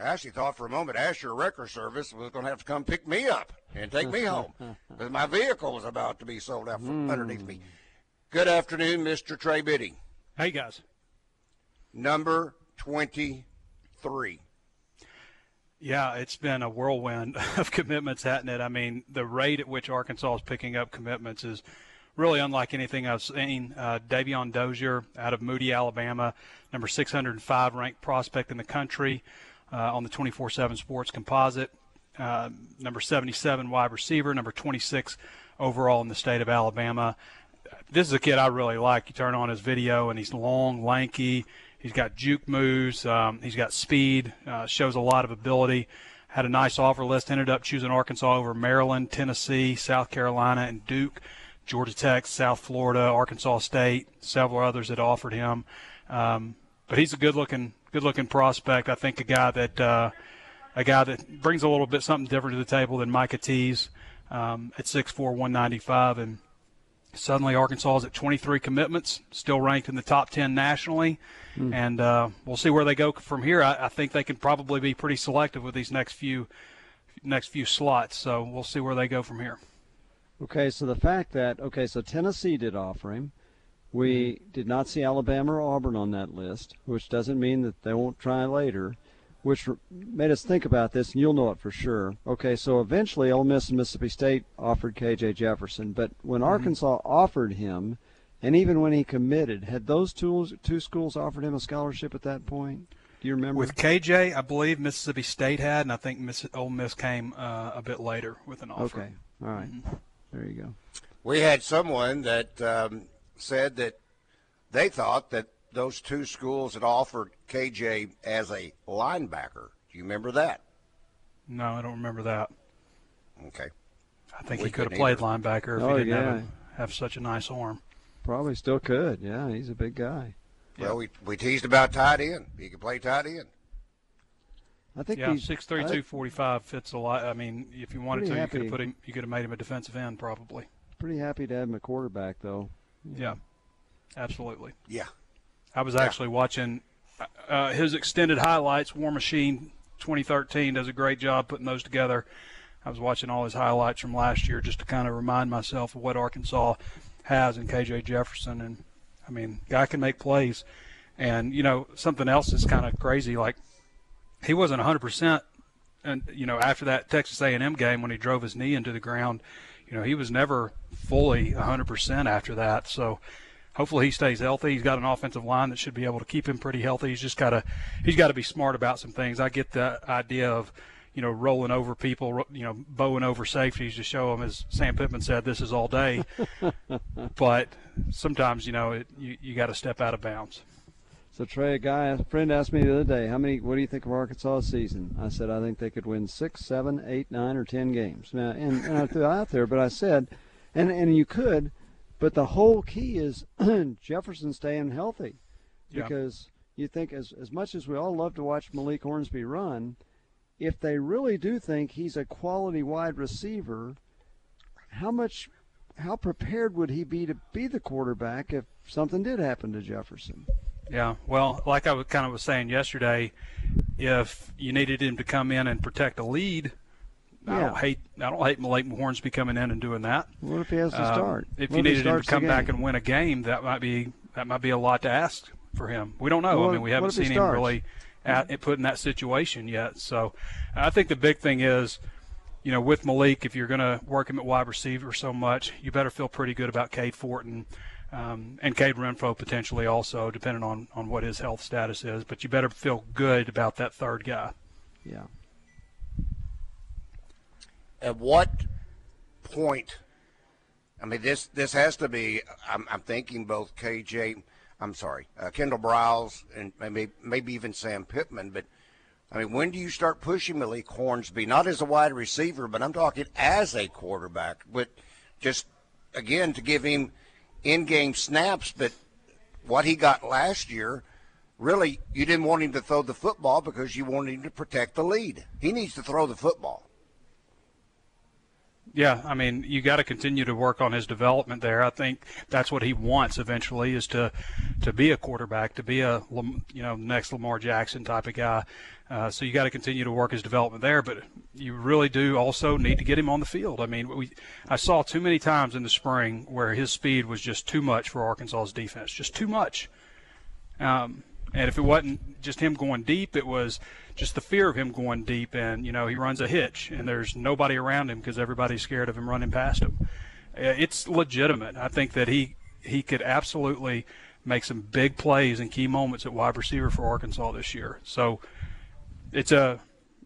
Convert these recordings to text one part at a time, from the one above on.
I actually thought for a moment Asher Wrecker Service was going to have to come pick me up and take me home because my vehicle was about to be sold out from underneath me. Good afternoon, Mr. Trey Biddy. Hey guys. Number 23. Yeah, it's been a whirlwind of commitments, hasn't it? I mean, the rate at which Arkansas is picking up commitments is really unlike anything I've seen. Uh, Davion Dozier out of Moody, Alabama, number 605 ranked prospect in the country on the 24/7 Sports Composite. Uh, number 77 wide receiver, number 26 overall in the state of Alabama. This is a kid I really like. You turn on his video, and he's long, lanky. He's got juke moves. Um, he's got speed. Uh, shows a lot of ability. Had a nice offer list. Ended up choosing Arkansas over Maryland, Tennessee, South Carolina, and Duke. Georgia Tech, South Florida, Arkansas State, several others that offered him. Um, but he's a good-looking, good-looking prospect. I think a guy that, uh, a guy that brings a little bit something different to the table than Micah Tease um, at 6'4", 195, and suddenly Arkansas is at 23 commitments, still ranked in the top 10 nationally, Hmm. and uh, we'll see where they go from here. I, I think they can probably be pretty selective with these next few, next few slots. So we'll see where they go from here. Okay, so the fact that okay, so Tennessee did offer him. We did not see Alabama or Auburn on that list, which doesn't mean that they won't try later. Which made us think about this, and you'll know it for sure. Okay, so eventually Ole Miss and Mississippi State offered KJ Jefferson, but when Arkansas offered him, and even when he committed, had those two two schools offered him a scholarship at that point? Do you remember? With KJ, I believe Mississippi State had, and I think Miss, Ole Miss came uh, a bit later with an offer. okay, all right, there you go. We had someone that um, said that they thought that those two schools had offered KJ as a linebacker. Do you remember that? No, I don't remember that. Okay. I think We he could have played either. linebacker if Oh, he didn't have, yeah. a, have such a nice arm. Probably still could. Yeah, he's a big guy. Well, we, we teased about tight end. He could play tight end. I think Yeah, he's six I- two forty five fits a lot. I mean, if you wanted Pretty to, you could have put him. You could have made him a defensive end, probably. Pretty happy to have him a quarterback, though. Yeah, absolutely. Yeah. I was actually watching uh, his extended highlights. War Machine 2013 does a great job putting those together. I was watching all his highlights from last year just to kind of remind myself of what Arkansas has in KJ Jefferson. And I mean, guy can make plays. And you know, something else that's kind of crazy. Like he wasn't 100 percent, and you know, after that Texas A&M game when he drove his knee into the ground, you know, he was never fully 100 percent after that. So hopefully he stays healthy. He's got an offensive line that should be able to keep him pretty healthy. He's just got to he's got to be smart about some things. I get the idea of you know rolling over people, you know bowing over safeties to show them, as Sam Pittman said, this is all day. but sometimes you know it, you you got to step out of bounds. So Trey, a guy, a friend asked me the other day, how many? What do you think of Arkansas season? I said I think they could win six, seven, eight, nine, or ten games. Now, and, and I threw out there, but I said, and and you could, but the whole key is Jefferson staying healthy, Yeah. because you think as as much as we all love to watch Malik Hornsby run, if they really do think he's a quality wide receiver, how much, how prepared would he be to be the quarterback if something did happen to Jefferson? Yeah, well, like I was kind of was saying yesterday, if you needed him to come in and protect a lead, I don't hate I don't hate Malik Hornsby coming in and doing that. What if he has to Um, start? If What you needed him to come back and win a game, that might be that might be a lot to ask for him. We don't know. What- I mean, we haven't seen him really at, it put in that situation yet. So, I think the big thing is, you know, with Malik, if you're going to work him at wide receiver so much, you better feel pretty good about Cade Fortin. Um, and Kade Renfro potentially also, depending on, on what his health status is. But you better feel good about that third guy. Yeah. At what point? I mean, this this has to be. I'm, I'm thinking both KJ. I'm sorry, uh, Kendal Briles and maybe maybe even Sam Pittman. But I mean, when do you start pushing Malik Hornsby, not as a wide receiver, but I'm talking as a quarterback, but just again to give him in-game snaps, but what he got last year, really, you didn't want him to throw the football because you wanted him to protect the lead. He needs to throw the football. Yeah, I mean, you got to continue to work on his development there. I think that's what he wants eventually is to to be a quarterback, to be a you know next Lamar Jackson type of guy. Uh, so you got to continue to work his development there, but you really do also need to get him on the field. I mean, we I saw too many times in the spring where his speed was just too much for Arkansas's defense, just too much. Um, and if it wasn't just him going deep, it was just the fear of him going deep. And, you know, he runs a hitch and there's nobody around him because everybody's scared of him running past him. Uh, it's legitimate. I think that he, he could absolutely make some big plays and key moments at wide receiver for Arkansas this year. So it's a,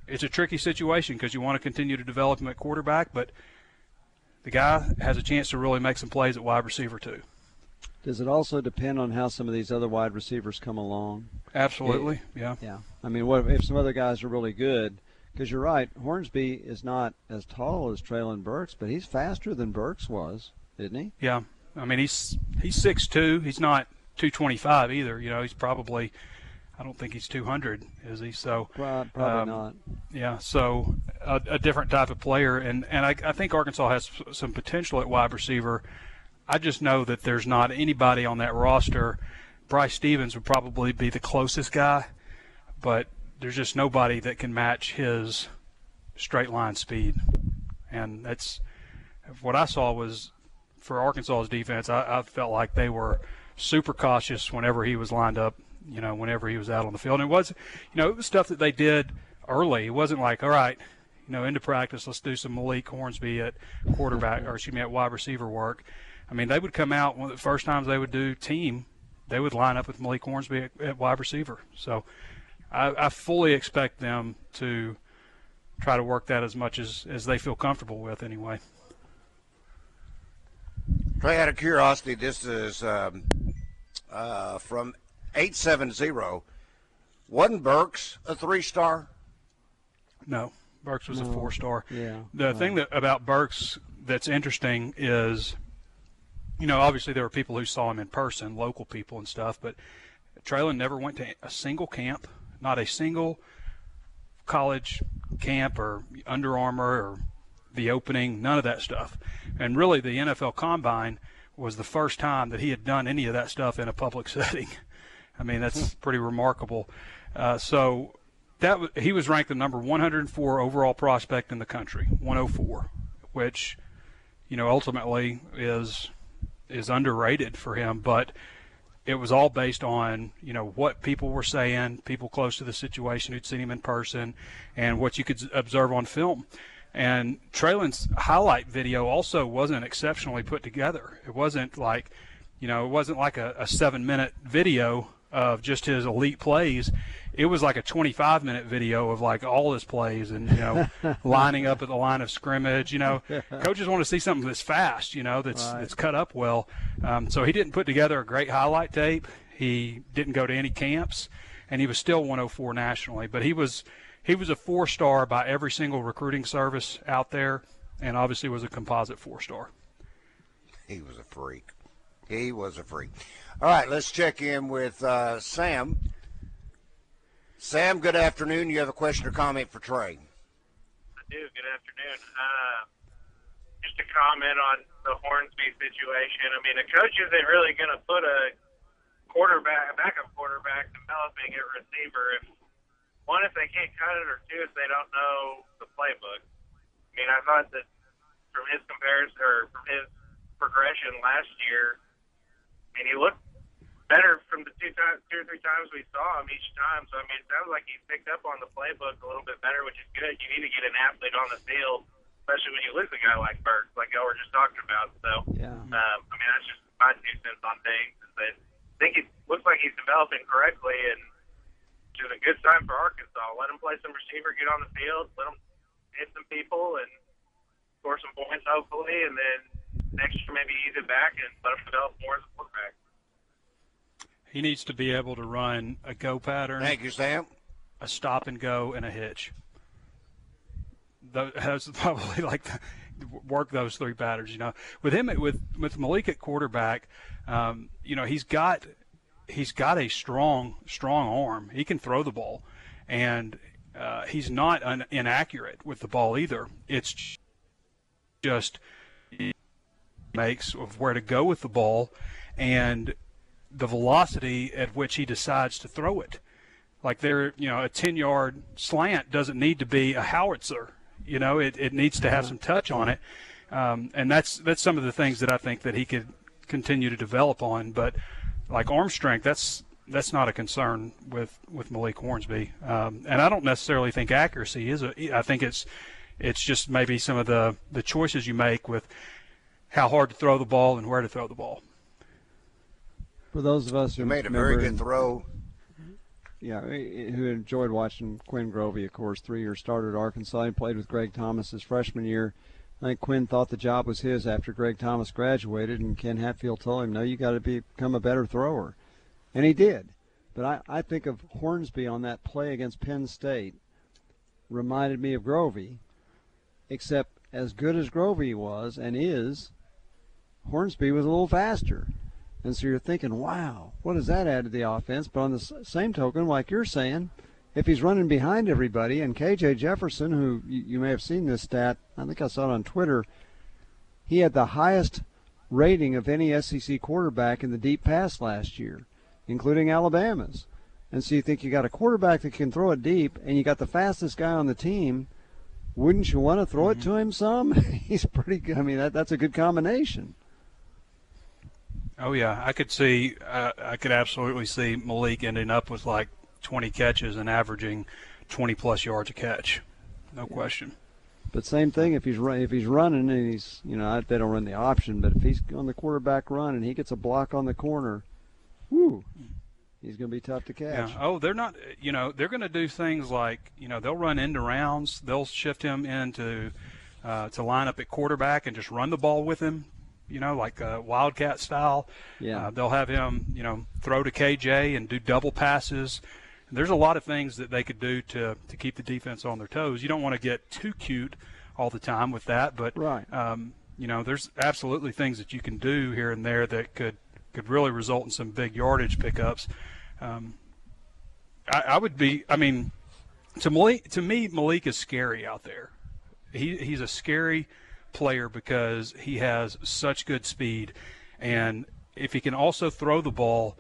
it's a tricky situation because you want to continue to develop him at quarterback, but the guy has a chance to really make some plays at wide receiver too. Does it also depend on how some of these other wide receivers come along? Absolutely, it, yeah. Yeah. I mean, what if some other guys are really good? Because you're right, Hornsby is not as tall as Treylon Burks, but he's faster than Burks was, isn't he? Yeah. I mean, he's he's six two. He's not 225 either. You know, he's probably I don't think he's 200, is he? So probably um, not. Yeah, so a, a, different type of player, and and I, I think Arkansas has some potential at wide receiver I just know that there's not anybody on that roster. Bryce Stephens would probably be the closest guy, but there's just nobody that can match his straight line speed. And that's what I saw was for Arkansas's defense. I, I felt like they were super cautious whenever he was lined up. You know, whenever he was out on the field, and it was, you know, it was stuff that they did early. It wasn't like, all right, you know, into practice, let's do some Malik Hornsby at quarterback or excuse me at wide receiver work. I mean, they would come out one of the first times they would do team, they would line up with Malik Hornsby at, at wide receiver. So I, I, fully expect them to try to work that as much as, as they feel comfortable with anyway. Trey, out of curiosity, this is um, uh, from 870. Wasn't Burks a three star? No, Burks was no. a four star. Yeah. The thing that about Burks that's interesting is you know, obviously there were people who saw him in person, local people and stuff, but Treylon never went to a single camp, not a single college camp or Under Armour or the opening, none of that stuff. And really, the NFL Combine was the first time that he had done any of that stuff in a public setting. I mean, that's hmm. pretty remarkable. Uh, so that he was ranked the number 104 overall prospect in the country, 104, which you know ultimately is is underrated for him, but it was all based on you know what people were saying, people close to the situation who'd seen him in person, and what you could observe on film. And Treylon's highlight video also wasn't exceptionally put together. It wasn't like, you know, it wasn't like a, a seven-minute video of just his elite plays it was like a 25 minute video of like all his plays and you know lining up at the line of scrimmage. You know, coaches want to see something that's fast. You know, that's right. that's cut up well. Um, so he didn't put together a great highlight tape. He didn't go to any camps, and he was still 104 nationally. But he was he was a four star by every single recruiting service out there, and obviously was a composite four star. He was a freak. He was a freak. All right, let's check in with uh, Sam Sam, good afternoon. You have a question or comment for Trey? I do. Good afternoon. Uh, just a comment on the Hornsby situation. I mean, a coach isn't really going to put a quarterback, a backup quarterback, developing at receiver if one, if they can't cut it, or two, if they don't know the playbook. I mean, I thought that from his comparison or from his progression last year, I mean, he looked better from the two times, two or three times we saw him each time. So I mean, it sounds like he's picked up on the playbook a little bit better, which is good. You need to get an athlete on the field, especially when you lose a guy like Burks, like y'all were just talking about. So yeah, um, I mean, that's just my two cents on things. Is that I think it looks like he's developing correctly, and which is a good sign for Arkansas. Let him play some receiver, get on the field, let him hit some people, and score some points hopefully, and then next year maybe ease it back and let him develop more as a quarterback he needs to be able to run a go pattern. Thank you, Sam. a stop and go, and a hitch. Those probably like work those three batters. You know, with him with with Malik at quarterback, um, you know he's got he's got a strong strong arm. He can throw the ball, and uh, he's not un- inaccurate with the ball either. It's just makes of where to go with the ball, and the velocity at which he decides to throw it. Like there, you know, a 10 yard slant doesn't need to be a howitzer. You know, it, it needs to have some touch on it. Um, and that's that's some of the things that I think that he could continue to develop on. But like arm strength, that's that's not a concern with with Malik Hornsby. Um, and I don't necessarily think accuracy is a. I think it's it's just maybe some of the the choices you make with how hard to throw the ball and where to throw the ball. For those of us who made a very good throw. Yeah, who enjoyed watching Quinn Grovey, of course, three-year starter at Arkansas. He played with Greg Thomas his freshman year. I think Quinn thought the job was his after Greg Thomas graduated, and Ken Hatfield told him, "No, you got to become a better thrower," and he did. But I, I think of Hornsby on that play against Penn State reminded me of Grovey, except as good as Grovey was and is, Hornsby was a little faster. And so you're thinking, wow, what does that add to the offense? But on the same token, like you're saying, if he's running behind everybody, and KJ Jefferson, who you may have seen this stat, I think I saw it on Twitter, he had the highest rating of any SEC quarterback in the deep pass last year, including Alabama's. And so you think you got a quarterback that can throw it deep, and you got the fastest guy on the team. Wouldn't you want to throw mm-hmm. it to him some? He's pretty good. I mean, that, that's a good combination. Oh yeah, I could see. Uh, I could absolutely see Malik ending up with like 20 catches and averaging 20 plus yards a catch, no question. But same thing if he's run, if he's running and he's you know they don't run the option, but if he's on the quarterback run and he gets a block on the corner, whoo, he's going to be tough to catch. Yeah. Oh, they're not. You know, they're going to do things like you know they'll run into rounds. They'll shift him into uh, to line up at quarterback and just run the ball with him you know, like uh, Wildcat style. Yeah. Uh, they'll have him, you know, throw to KJ and do double passes. There's a lot of things that they could do to to keep the defense on their toes. You don't want to get too cute all the time with that, but right. um, you know, there's absolutely things that you can do here and there that could could really result in some big yardage pickups. Um, I, I would be, I mean, to Malik, to me, Malik is scary out there. He he's a scary player because he has such good speed. And if he can also throw the ball,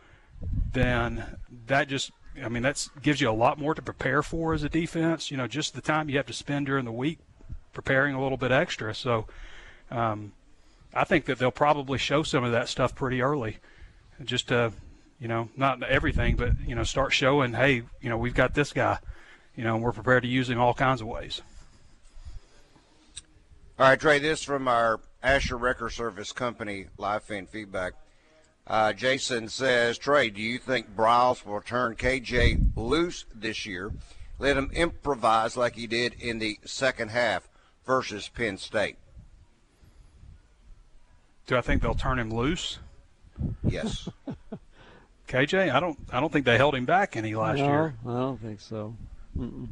then that just I mean that gives you a lot more to prepare for as a defense. You know, just the time you have to spend during the week preparing a little bit extra. So um, I think that they'll probably show some of that stuff pretty early, just to you know not everything, but you know start showing hey you know we've got this guy, you know and we're prepared to use him all kinds of ways. All right, Trey, this from our Asher Wrecker Service Company live fan feedback. Uh, Jason says, Trey, do you think Briles will turn KJ loose this year? Let him improvise like he did in the second half versus Penn State. Do I think they'll turn him loose? Yes. KJ, I don't. I don't think they held him back any last no, year. I don't think so. Mm-mm.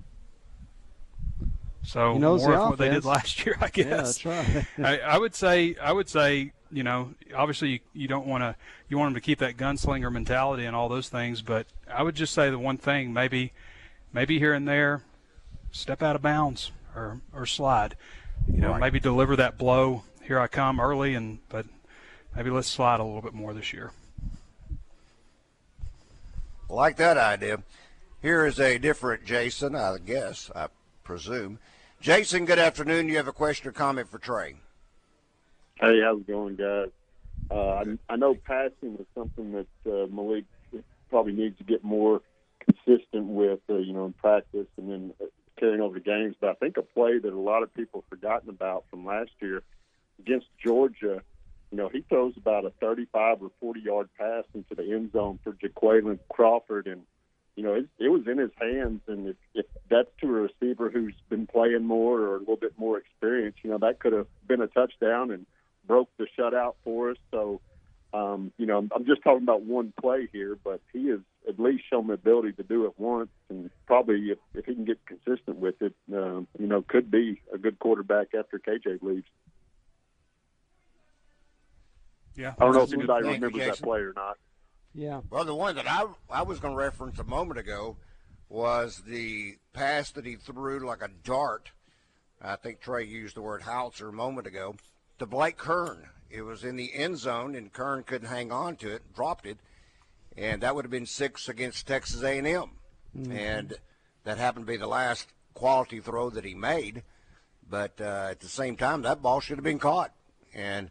So more of what they did last year, I guess. Yeah, that's right. I, I, would say, I would say, you know, obviously you, you don't want to, you want them to keep that gunslinger mentality and all those things, but I would just say the one thing, maybe, maybe here and there, step out of bounds or or slide, you know, right. maybe deliver that blow. Here I come early, and but maybe let's slide a little bit more this year. Like that idea. Here is a different Jason, I guess, I presume. Jason, good afternoon. You have a question or comment for Trey? Hey, how's it going, guys? Uh, I, I know passing is something that uh, Malik probably needs to get more consistent with, uh, you know, in practice and then uh, carrying over to games. But I think a play that a lot of people have forgotten about from last year against Georgia, you know, he throws about a 35 or 40 yard pass into the end zone for Jaquayln Crawford, and you know, it, it was in his hands, and if, if that's to a receiver who's been playing more or a little bit more experience, you know, that could have been a touchdown and broke the shutout for us. So Um, you know, I'm, I'm just talking about one play here, but he has at least shown the ability to do it once, and probably if, if he can get consistent with it, um, you know, could be a good quarterback after KJ leaves. Yeah, I don't know if that's a good anybody remembers that play or not. Yeah. Well, the one that I I was going to reference a moment ago was the pass that he threw like a dart. I think Trey used the word howitzer a moment ago to Blake Kern. It was in the end zone, and Kern couldn't hang on to it, dropped it, and that would have been six against Texas A&M. And that happened to be the last quality throw that he made. But uh, at the same time, that ball should have been caught, and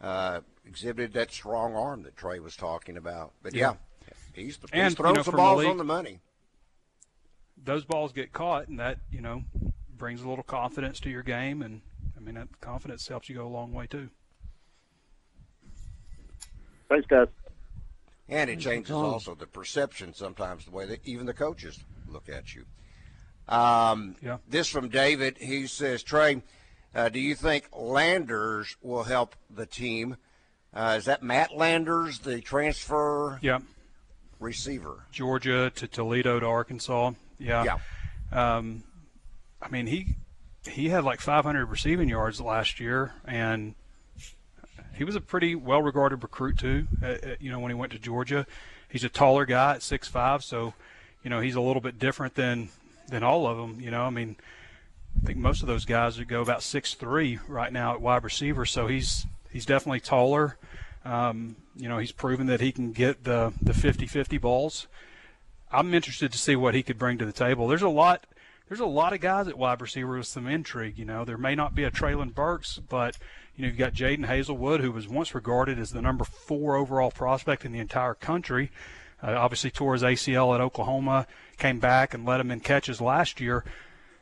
uh, exhibited that strong arm that Trey was talking about. But yeah, he's, And, he's you know, some for balls Malik- on the money. those balls get caught, and that you know brings a little confidence to your game, and I mean that confidence helps you go a long way too. Thanks, guys. And it changes also the perception sometimes, the way that even the coaches look at you. Um, Yeah. This from David. He says, Trey, uh, do you think Landers will help the team? Uh, is that Matt Landers, the transfer Yeah, receiver? Georgia to Toledo to Arkansas. Yeah. Yeah. Um, I mean he he had like 500 receiving yards last year, and he was a pretty well-regarded recruit too. Uh, uh, you know when he went to Georgia, he's a taller guy at 6'5", so you know he's a little bit different than than all of them. You know, I mean. I think most of those guys would go about six three right now at wide receiver. So he's he's definitely taller. Um, you know, he's proven that he can get the the 50-50 balls. I'm interested to see what he could bring to the table. There's a lot there's a lot of guys at wide receiver with some intrigue. You know, there may not be a Treylon Burks, but you know you've got Jadon Haselwood, who was once regarded as the number four overall prospect in the entire country. Uh, obviously tore his ACL at Oklahoma, came back and led him in catches last year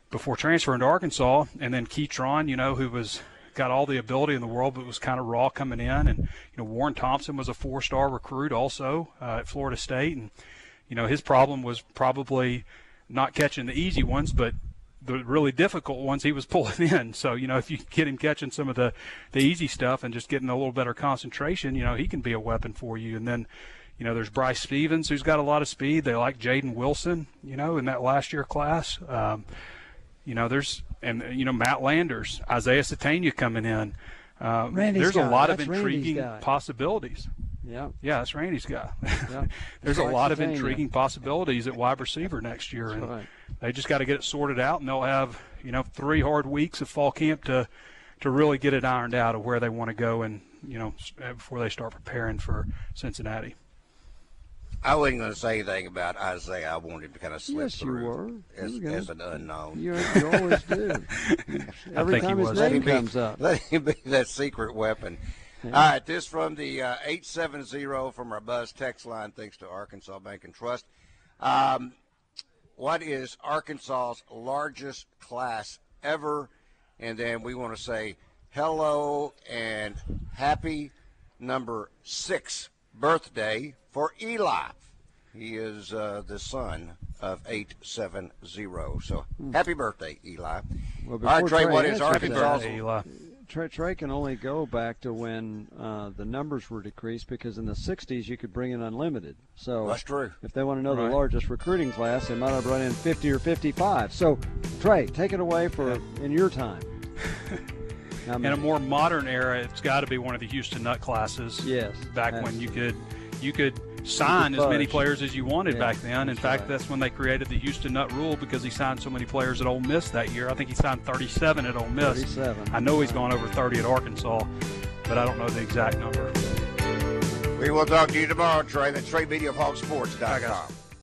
before transferring to Arkansas, and then Ketron, you know, who was got all the ability in the world, but was kind of raw coming in, and you know Warren Thompson was a four-star recruit also uh, at Florida State, and you know his problem was probably not catching the easy ones, but the really difficult ones he was pulling in. So you know if you get him catching some of the the easy stuff and just getting a little better concentration, you know he can be a weapon for you, and then. You know, there's Bryce Stephens, who's got a lot of speed. They like Jaedon Wilson, you know, in that last year class. Um, you know, there's and you know Matt Landers, Isaiah Sategna coming in. Uh, there's guy. a lot of That's Randy's intriguing possibilities. Yeah. Yeah, that's Randy's guy. Yeah. there's a lot of intriguing possibilities at wide receiver next year, That's and right. they just got to get it sorted out, and they'll have you know three hard weeks of fall camp to to really get it ironed out of where they want to go, and you know before they start preparing for Cincinnati. I wasn't going to say anything about Isaiah. I wanted to kind of slip Yes, you through were. as, You were gonna- as an unknown. You, you always do. Every think he time his was. Let name him be- comes up. Let him be that secret weapon. All right, this from the uh, 870 from our Buzz text line, thanks to Arkansas Bank and Trust. Um, what is Arkansas's largest class ever? And then we want to say hello and happy number six birthday for Eli. He is uh, the son of 870. So happy birthday, Eli. Well, All right, before Trey, Trey what is answers that- birthday, Eli. Trey, Trey can only go back to when uh, the numbers were decreased because in the 60s you could bring in unlimited. So That's true. if they want to know Right. the largest recruiting class, they might have brought in 50 or 55. So, Trey, take it away for in your time. How In a more modern era, it's got to be one of the Houston Nutt classes. Yes, back that's- when you could you could sign as many players as you wanted Yeah, back then. In that's fact, right. that's when they created the Houston Nutt rule because he signed so many players at Ole Miss that year. I think he signed 37 at Ole Miss. 37. I know he's gone over 30 at Arkansas, but I don't know the exact number. We will talk to you tomorrow, Trey. That's TreyMediaHawkSports.com.